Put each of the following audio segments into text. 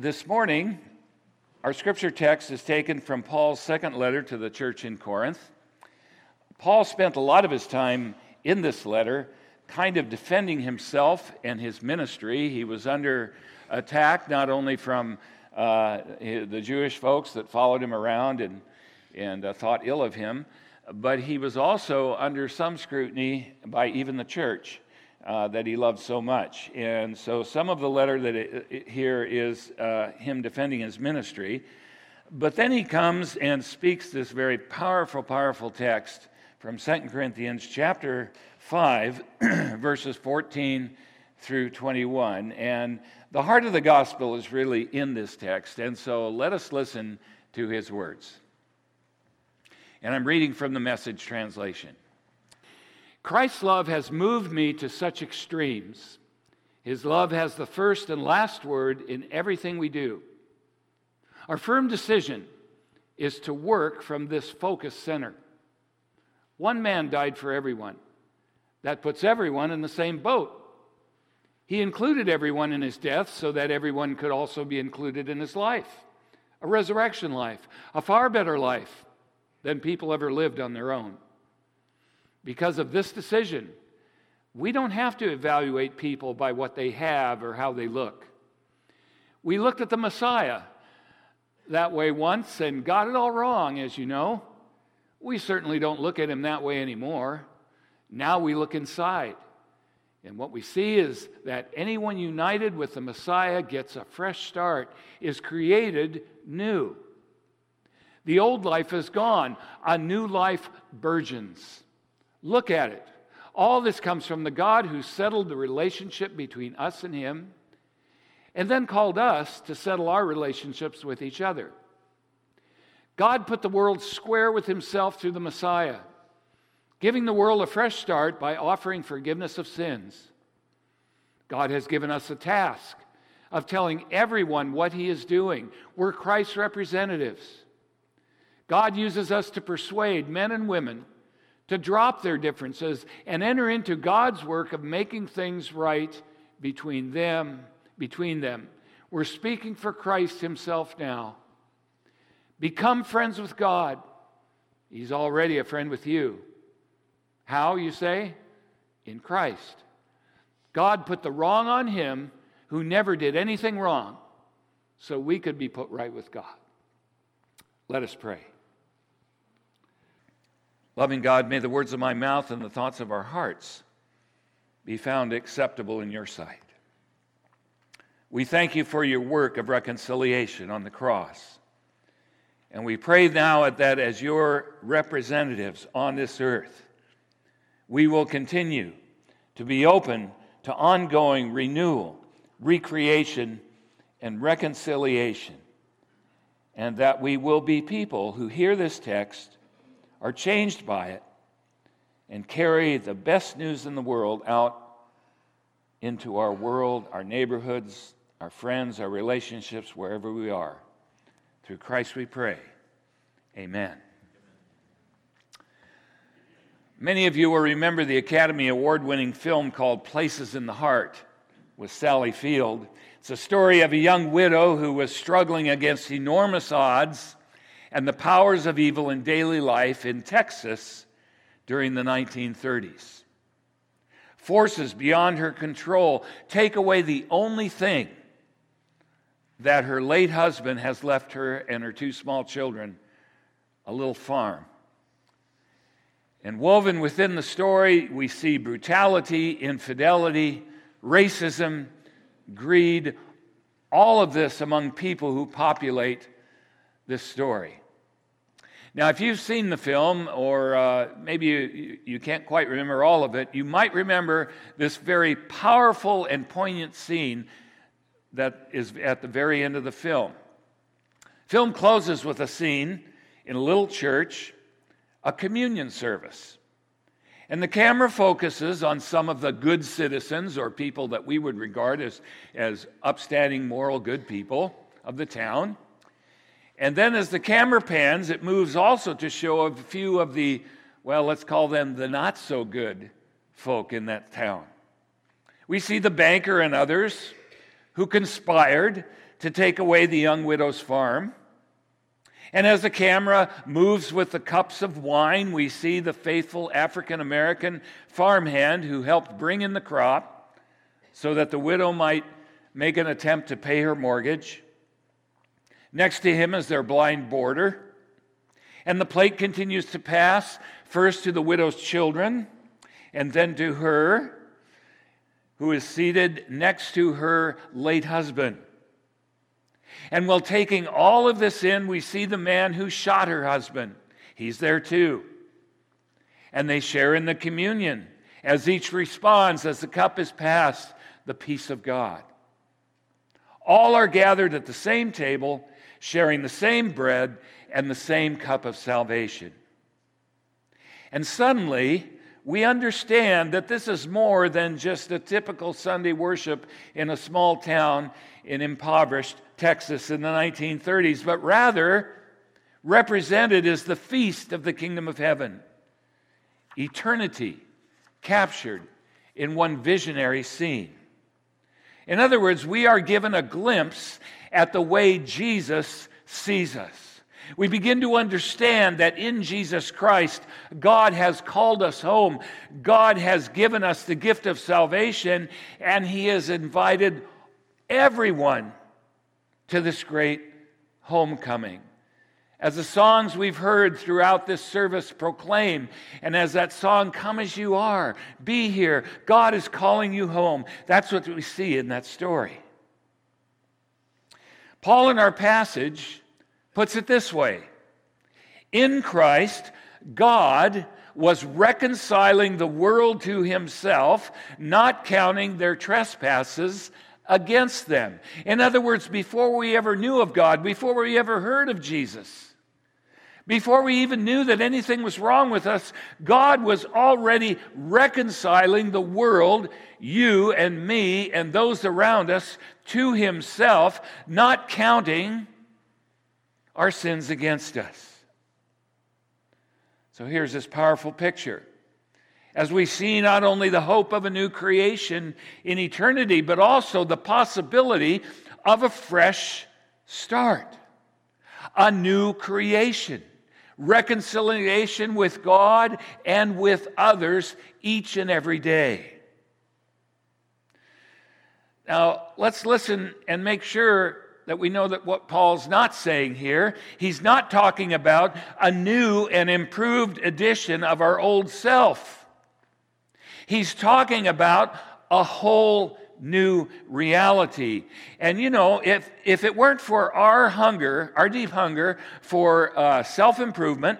This morning, our scripture text is taken from Paul's second letter to the church in Corinth. Paul spent a lot of his time in this letter kind of defending himself and his ministry. He was under attack not only from uh, the Jewish folks that followed him around and, and uh, thought ill of him, but he was also under some scrutiny by even the church uh, that he loved so much. And so some of the letter that it, it, here is uh, him defending his ministry. But then he comes and speaks this very powerful, powerful text from 2 Corinthians chapter 5, verses 14 through 21. And the heart of the gospel is really in this text. And so let us listen to his words. And I'm reading from the message translation. Christ's love has moved me to such extremes. His love has the first and last word in everything we do. Our firm decision is to work from this focus center. One man died for everyone. That puts everyone in the same boat. He included everyone in his death so that everyone could also be included in his life a resurrection life, a far better life than people ever lived on their own. Because of this decision, we don't have to evaluate people by what they have or how they look. We looked at the Messiah that way once and got it all wrong, as you know. We certainly don't look at him that way anymore. Now we look inside. And what we see is that anyone united with the Messiah gets a fresh start, is created new. The old life is gone, a new life burgeons. Look at it. All this comes from the God who settled the relationship between us and Him and then called us to settle our relationships with each other. God put the world square with Himself through the Messiah, giving the world a fresh start by offering forgiveness of sins. God has given us a task of telling everyone what He is doing. We're Christ's representatives. God uses us to persuade men and women to drop their differences and enter into God's work of making things right between them, between them. We're speaking for Christ himself now. Become friends with God. He's already a friend with you. How, you say? In Christ. God put the wrong on him who never did anything wrong so we could be put right with God. Let us pray. Loving God, may the words of my mouth and the thoughts of our hearts be found acceptable in your sight. We thank you for your work of reconciliation on the cross. And we pray now that as your representatives on this earth, we will continue to be open to ongoing renewal, recreation, and reconciliation. And that we will be people who hear this text are changed by it and carry the best news in the world out into our world, our neighborhoods, our friends, our relationships, wherever we are. Through Christ we pray. Amen. Many of you will remember the Academy Award winning film called Places in the Heart with Sally Field. It's a story of a young widow who was struggling against enormous odds and the powers of evil in daily life in Texas during the 1930s. Forces beyond her control take away the only thing that her late husband has left her and her two small children a little farm. And woven within the story, we see brutality, infidelity, racism, greed, all of this among people who populate this story. Now, if you've seen the film, or uh, maybe you, you can't quite remember all of it, you might remember this very powerful and poignant scene that is at the very end of the film. Film closes with a scene in a little church, a communion service. And the camera focuses on some of the good citizens or people that we would regard as, as upstanding, moral, good people of the town. And then as the camera pans, it moves also to show a few of the, well, let's call them the not so good folk in that town. We see the banker and others who conspired to take away the young widow's farm. And as the camera moves with the cups of wine, we see the faithful African American farmhand who helped bring in the crop so that the widow might make an attempt to pay her mortgage. Next to him is their blind boarder. And the plate continues to pass first to the widow's children and then to her, who is seated next to her late husband. And while taking all of this in, we see the man who shot her husband. He's there too. And they share in the communion as each responds, as the cup is passed, the peace of God. All are gathered at the same table, sharing the same bread and the same cup of salvation. And suddenly, we understand that this is more than just a typical Sunday worship in a small town in impoverished Texas in the 1930s, but rather represented as the feast of the kingdom of heaven. Eternity captured in one visionary scene. In other words, we are given a glimpse at the way Jesus sees us. We begin to understand that in Jesus Christ, God has called us home. God has given us the gift of salvation, and He has invited everyone to this great homecoming. As the songs we've heard throughout this service proclaim, and as that song, Come as You Are, Be Here, God is calling you home. That's what we see in that story. Paul, in our passage, puts it this way In Christ, God was reconciling the world to himself, not counting their trespasses against them. In other words, before we ever knew of God, before we ever heard of Jesus, before we even knew that anything was wrong with us, God was already reconciling the world, you and me and those around us, to Himself, not counting our sins against us. So here's this powerful picture as we see not only the hope of a new creation in eternity, but also the possibility of a fresh start, a new creation, reconciliation with God and with others each and every day. Now, let's listen and make sure that we know that what Paul's not saying here, he's not talking about a new and improved edition of our old self. He's talking about a whole new reality. And you know, if, if it weren't for our hunger, our deep hunger for uh, self improvement,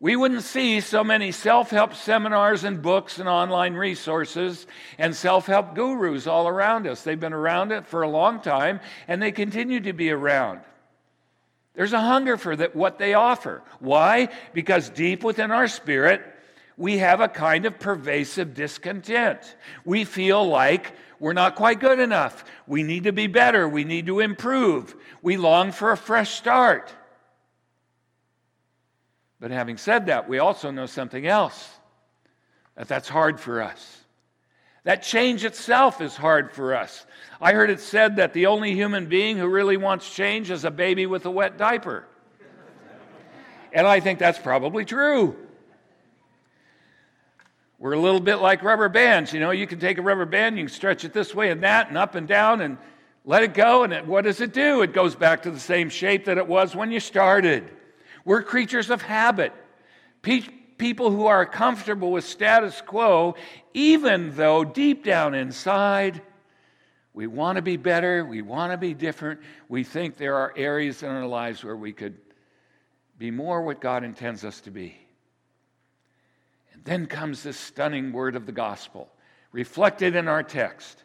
we wouldn't see so many self help seminars and books and online resources and self help gurus all around us. They've been around it for a long time and they continue to be around. There's a hunger for that, what they offer. Why? Because deep within our spirit, we have a kind of pervasive discontent. We feel like we're not quite good enough. We need to be better. We need to improve. We long for a fresh start. But having said that, we also know something else that that's hard for us. That change itself is hard for us. I heard it said that the only human being who really wants change is a baby with a wet diaper. And I think that's probably true. We're a little bit like rubber bands. You know, you can take a rubber band, you can stretch it this way and that, and up and down, and let it go. And it, what does it do? It goes back to the same shape that it was when you started. We're creatures of habit. Pe- people who are comfortable with status quo, even though deep down inside, we want to be better, we want to be different. We think there are areas in our lives where we could be more what God intends us to be. And then comes this stunning word of the gospel, reflected in our text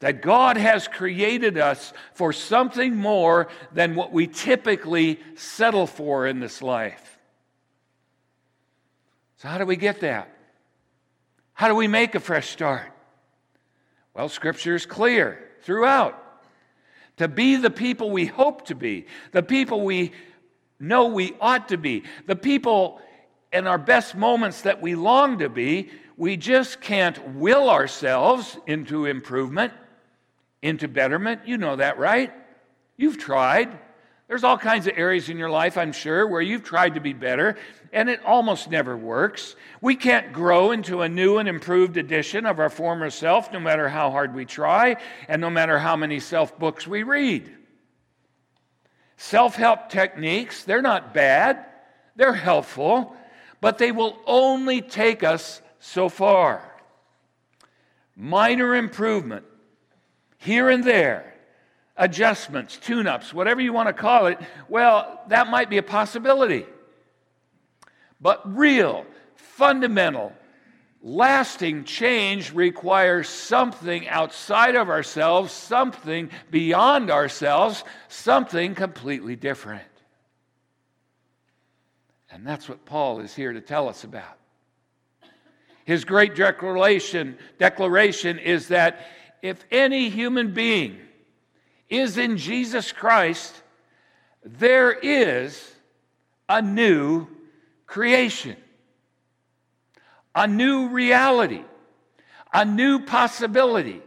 that God has created us for something more than what we typically settle for in this life. So, how do we get that? How do we make a fresh start? Well, Scripture is clear throughout. To be the people we hope to be, the people we know we ought to be, the people in our best moments that we long to be, we just can't will ourselves into improvement. Into betterment. You know that, right? You've tried. There's all kinds of areas in your life, I'm sure, where you've tried to be better, and it almost never works. We can't grow into a new and improved edition of our former self, no matter how hard we try, and no matter how many self books we read. Self help techniques, they're not bad, they're helpful, but they will only take us so far. Minor improvement here and there, adjustments, tune ups, whatever you want to call it, well, that might be a possibility. But real, fundamental, lasting change requires something outside of ourselves, something beyond ourselves, something completely different. And that's what Paul is here to tell us about. His great declaration, declaration is that if any human being is in Jesus Christ, there is a new creation, a new reality, a new possibility,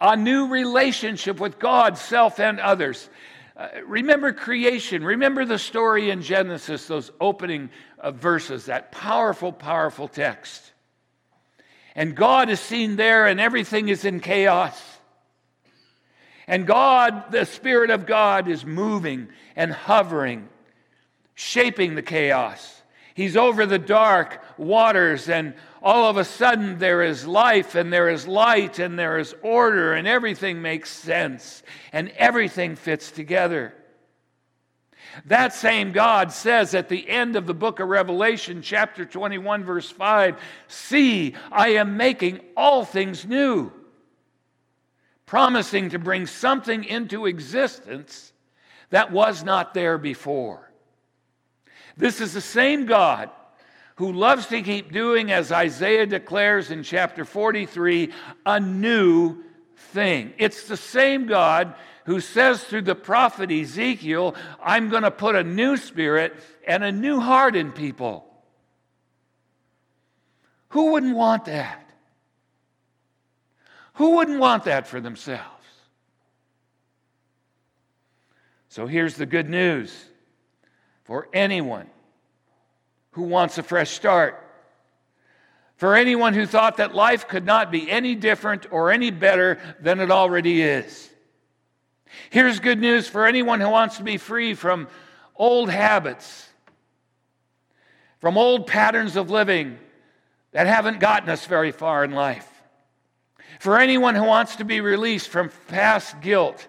a new relationship with God, self, and others. Uh, remember creation. Remember the story in Genesis, those opening uh, verses, that powerful, powerful text. And God is seen there, and everything is in chaos. And God, the Spirit of God, is moving and hovering, shaping the chaos. He's over the dark waters, and all of a sudden there is life, and there is light, and there is order, and everything makes sense, and everything fits together. That same God says at the end of the book of Revelation, chapter 21, verse 5 See, I am making all things new, promising to bring something into existence that was not there before. This is the same God who loves to keep doing, as Isaiah declares in chapter 43, a new thing. It's the same God who says through the prophet Ezekiel, I'm going to put a new spirit and a new heart in people. Who wouldn't want that? Who wouldn't want that for themselves? So here's the good news for anyone who wants a fresh start. For anyone who thought that life could not be any different or any better than it already is. Here's good news for anyone who wants to be free from old habits, from old patterns of living that haven't gotten us very far in life. For anyone who wants to be released from past guilt,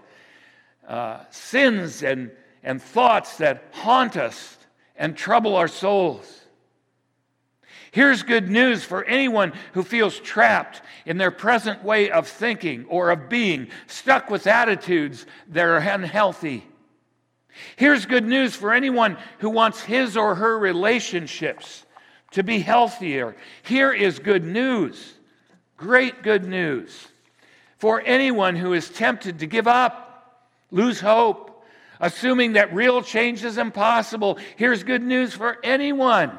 uh, sins, and, and thoughts that haunt us and trouble our souls. Here's good news for anyone who feels trapped in their present way of thinking or of being, stuck with attitudes that are unhealthy. Here's good news for anyone who wants his or her relationships to be healthier. Here is good news, great good news for anyone who is tempted to give up, lose hope, assuming that real change is impossible. Here's good news for anyone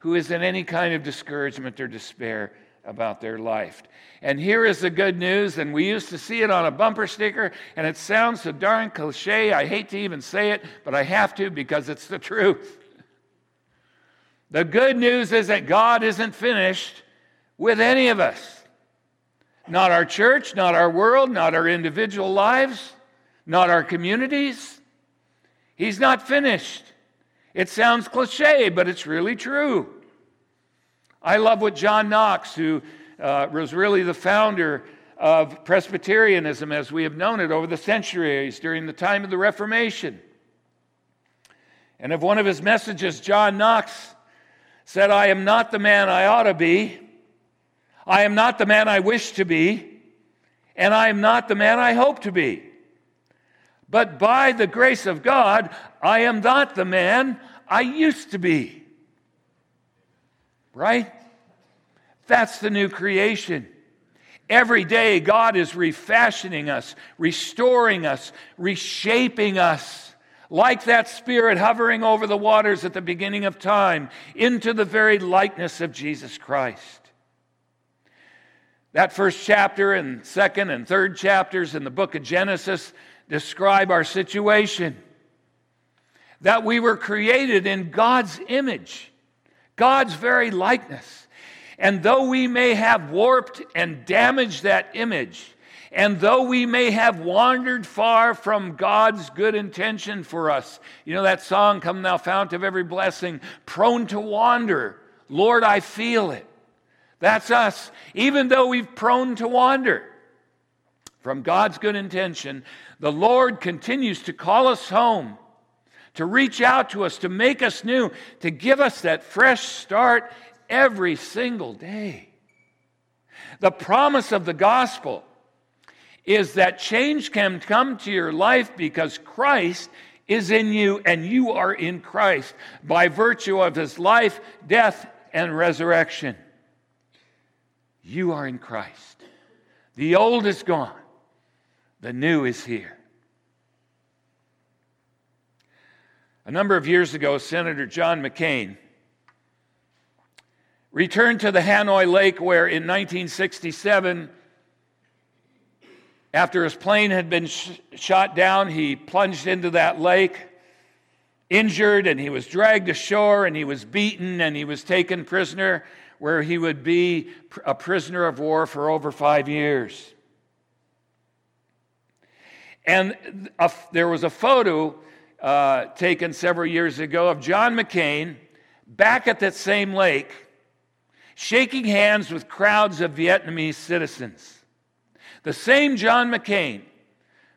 who is in any kind of discouragement or despair about their life. And here is the good news, and we used to see it on a bumper sticker, and it sounds so darn cliche. I hate to even say it, but I have to because it's the truth. The good news is that God isn't finished with any of us. Not our church, not our world, not our individual lives, not our communities. He's not finished. It sounds cliche, but it's really true. I love what John Knox, who uh, was really the founder of Presbyterianism as we have known it over the centuries during the time of the Reformation. And of one of his messages, John Knox said, I am not the man I ought to be, I am not the man I wish to be, and I am not the man I hope to be. But by the grace of God, I am not the man I used to be. Right? That's the new creation. Every day, God is refashioning us, restoring us, reshaping us, like that Spirit hovering over the waters at the beginning of time, into the very likeness of Jesus Christ. That first chapter and second and third chapters in the book of Genesis describe our situation. That we were created in God's image, God's very likeness. And though we may have warped and damaged that image, and though we may have wandered far from God's good intention for us, you know that song, Come Thou Fount of Every Blessing, prone to wander. Lord, I feel it. That's us. Even though we've prone to wander from God's good intention, the Lord continues to call us home, to reach out to us, to make us new, to give us that fresh start every single day. The promise of the gospel is that change can come to your life because Christ is in you and you are in Christ by virtue of his life, death, and resurrection. You are in Christ. The old is gone, the new is here. A number of years ago, Senator John McCain returned to the Hanoi Lake where in 1967 after his plane had been sh- shot down, he plunged into that lake, injured, and he was dragged ashore, and he was beaten, and he was taken prisoner, where he would be a prisoner of war for over five years. And a, there was a photo uh, taken several years ago of John McCain back at that same lake, shaking hands with crowds of Vietnamese citizens. The same John McCain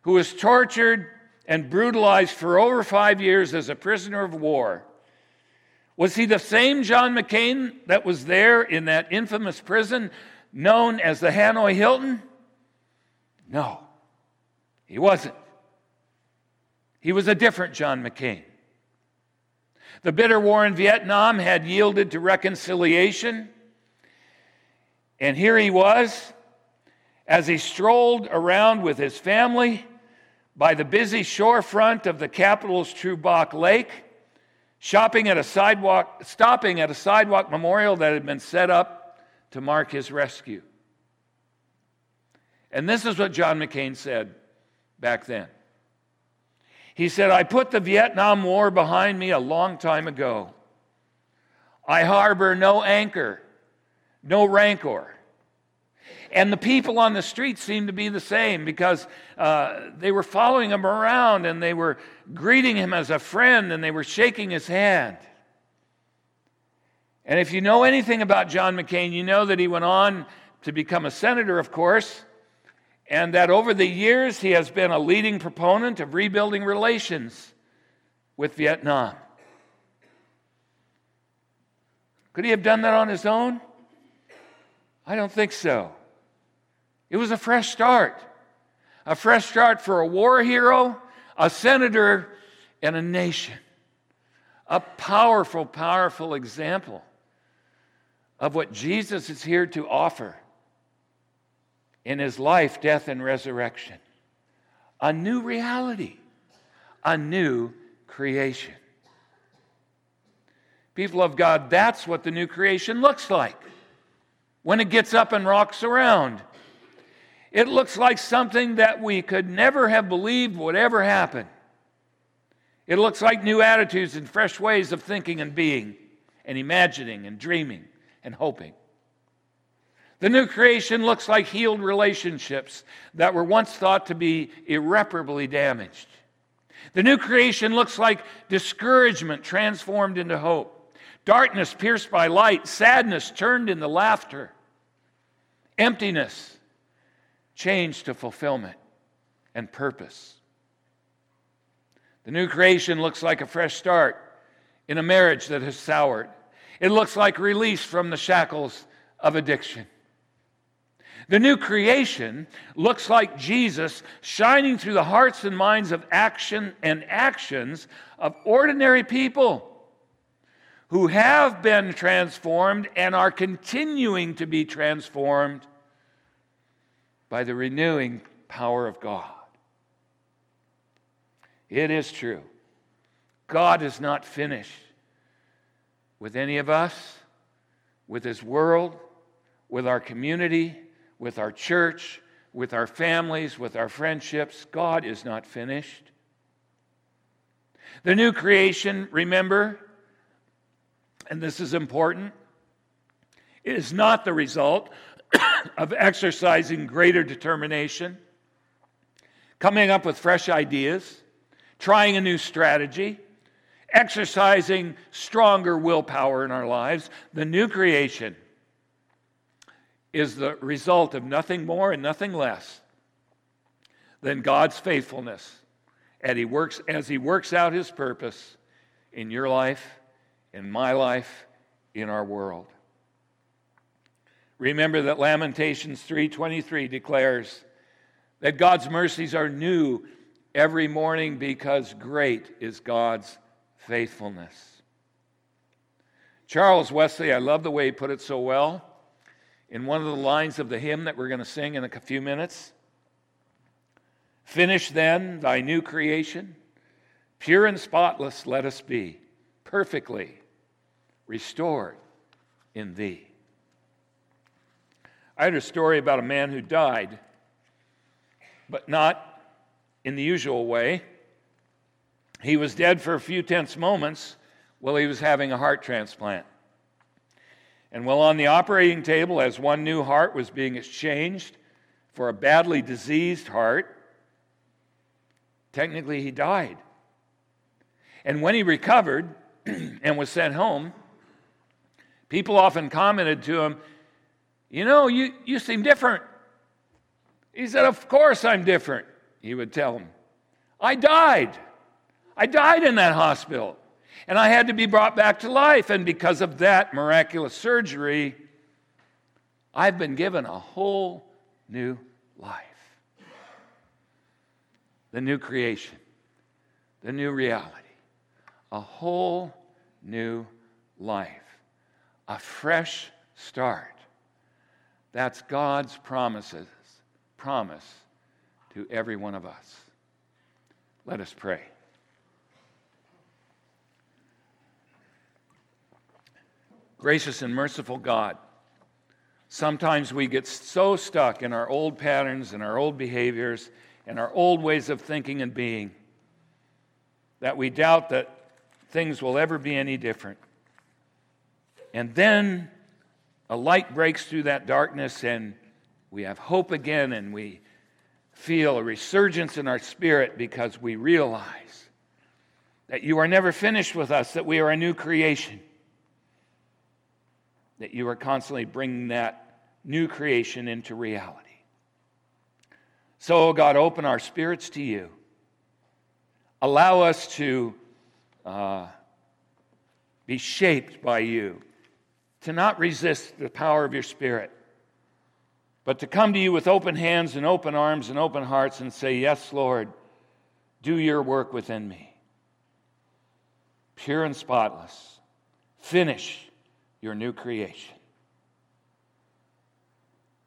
who was tortured and brutalized for over five years as a prisoner of war. Was he the same John McCain that was there in that infamous prison known as the Hanoi Hilton? No, he wasn't. He was a different John McCain. The bitter war in Vietnam had yielded to reconciliation. And here he was, as he strolled around with his family by the busy shorefront of the capital's Truc Bach Lake, shopping at a sidewalk, stopping at a sidewalk memorial that had been set up to mark his rescue. And this is what John McCain said back then. He said, I put the Vietnam War behind me a long time ago. I harbor no anchor, no rancor. And the people on the street seemed to be the same because uh, they were following him around and they were greeting him as a friend and they were shaking his hand. And if you know anything about John McCain, you know that he went on to become a senator, of course, and that over the years he has been a leading proponent of rebuilding relations with Vietnam. Could he have done that on his own? I don't think so. It was a fresh start. A fresh start for a war hero, a senator, and a nation. A powerful, powerful example of what Jesus is here to offer in his life, death, and resurrection. A new reality, a new creation. People of God, that's what the new creation looks like when it gets up and rocks around it looks like something that we could never have believed would ever happen. It looks like new attitudes and fresh ways of thinking and being, and imagining and dreaming and hoping. The new creation looks like healed relationships that were once thought to be irreparably damaged. The new creation looks like discouragement transformed into hope, darkness pierced by light, sadness turned into laughter, emptiness change to fulfillment and purpose. The new creation looks like a fresh start in a marriage that has soured. It looks like release from the shackles of addiction. The new creation looks like Jesus shining through the hearts and minds of action and actions of ordinary people who have been transformed and are continuing to be transformed by the renewing power of God. It is true. God is not finished with any of us, with His world, with our community, with our church, with our families, with our friendships. God is not finished. The new creation, remember, and this is important, is not the result of exercising greater determination, coming up with fresh ideas, trying a new strategy, exercising stronger willpower in our lives. The new creation is the result of nothing more and nothing less than God's faithfulness as he works, as he works out his purpose in your life, in my life, in our world. Remember that Lamentations 3:23 declares that God's mercies are new every morning because great is God's faithfulness. Charles Wesley, I love the way he put it so well in one of the lines of the hymn that we're going to sing in a few minutes. Finish then thy new creation, pure and spotless let us be, perfectly restored in thee. I heard a story about a man who died, but not in the usual way. He was dead for a few tense moments while he was having a heart transplant. And while on the operating table, as one new heart was being exchanged for a badly diseased heart, technically he died. And when he recovered and was sent home, people often commented to him, you know, you, you seem different. He said, Of course I'm different, he would tell them. I died. I died in that hospital. And I had to be brought back to life. And because of that miraculous surgery, I've been given a whole new life. The new creation, the new reality, a whole new life, a fresh start. That's God's promises, promise to every one of us. Let us pray. Gracious and merciful God, sometimes we get so stuck in our old patterns and our old behaviors and our old ways of thinking and being that we doubt that things will ever be any different. And then a light breaks through that darkness and we have hope again and we feel a resurgence in our spirit because we realize that you are never finished with us, that we are a new creation, that you are constantly bringing that new creation into reality. So, God, open our spirits to you. Allow us to uh, be shaped by you to not resist the power of your Spirit, but to come to you with open hands and open arms and open hearts and say, Yes, Lord, do your work within me. Pure and spotless, finish your new creation.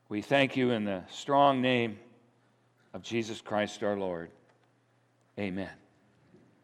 We thank you in the strong name of Jesus Christ our Lord. Amen.